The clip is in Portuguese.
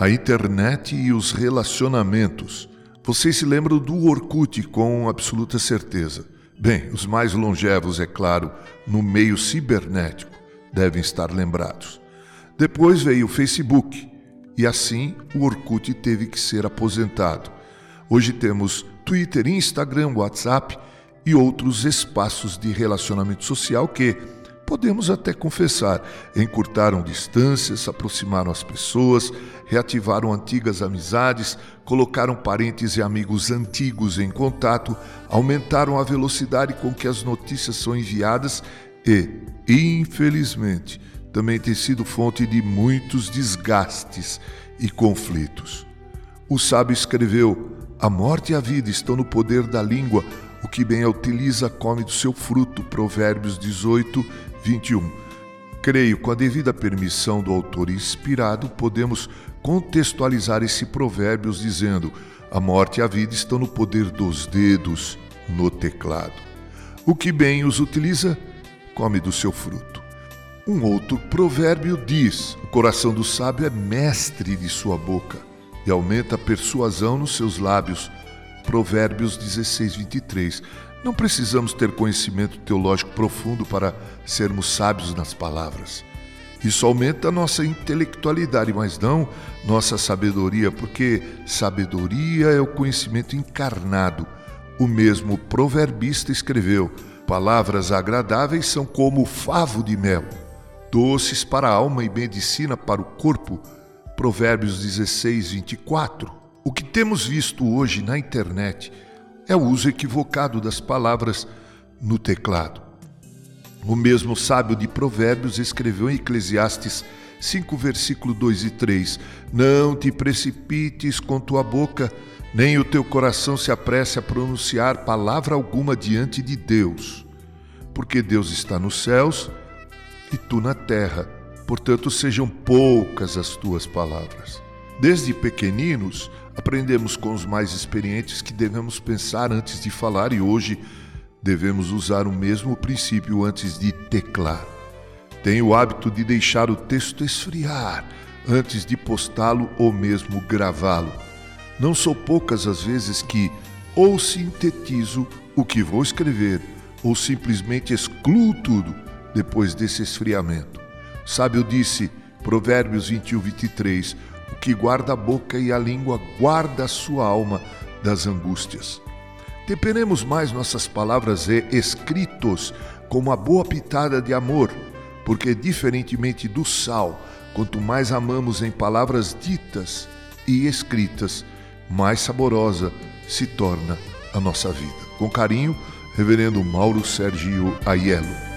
A internet e os relacionamentos. Vocês se lembram do Orkut com absoluta certeza. Bem, os mais longevos, é claro, no meio cibernético, devem estar lembrados. Depois veio o Facebook, e assim o Orkut teve que ser aposentado. Hoje temos Twitter, Instagram, WhatsApp e outros espaços de relacionamento social que, podemos até confessar, encurtaram distâncias, aproximaram as pessoas, reativaram antigas amizades, colocaram parentes e amigos antigos em contato, aumentaram a velocidade com que as notícias são enviadas e, infelizmente, também tem sido fonte de muitos desgastes e conflitos. O sábio escreveu: A morte e a vida estão no poder da língua, o que bem a utiliza come do seu fruto. Provérbios 18, 21. Creio, com a devida permissão do autor inspirado, podemos contextualizar esse provérbio dizendo: A morte e a vida estão no poder dos dedos no teclado. O que bem os utiliza, come do seu fruto. Um outro provérbio diz: O coração do sábio é mestre de sua boca e aumenta a persuasão nos seus lábios. Provérbios 16, 23. Não precisamos ter conhecimento teológico profundo para sermos sábios nas palavras. Isso aumenta a nossa intelectualidade, mas não nossa sabedoria, porque sabedoria é o conhecimento encarnado. O mesmo proverbista escreveu: Palavras agradáveis são como favo de mel doces para a alma e medicina para o corpo. Provérbios 16, 24. O que temos visto hoje na internet é o uso equivocado das palavras no teclado. O mesmo sábio de Provérbios escreveu em Eclesiastes 5, versículo 2 e 3: Não te precipites com tua boca, nem o teu coração se apresse a pronunciar palavra alguma diante de Deus, porque Deus está nos céus e tu na terra, portanto sejam poucas as tuas palavras. Desde pequeninos, aprendemos com os mais experientes que devemos pensar antes de falar e hoje devemos usar o mesmo princípio antes de teclar. Tenho o hábito de deixar o texto esfriar antes de postá-lo ou mesmo gravá-lo. Não sou poucas as vezes que ou sintetizo o que vou escrever ou simplesmente excluo tudo depois desse esfriamento. Sábio disse, Provérbios 21, 23, o que guarda a boca e a língua guarda a sua alma das angústias. Temperemos mais nossas palavras e escritos com uma boa pitada de amor, porque, diferentemente do sal, quanto mais amamos em palavras ditas e escritas, mais saborosa se torna a nossa vida. Com carinho, Reverendo Mauro Sergio Aiello.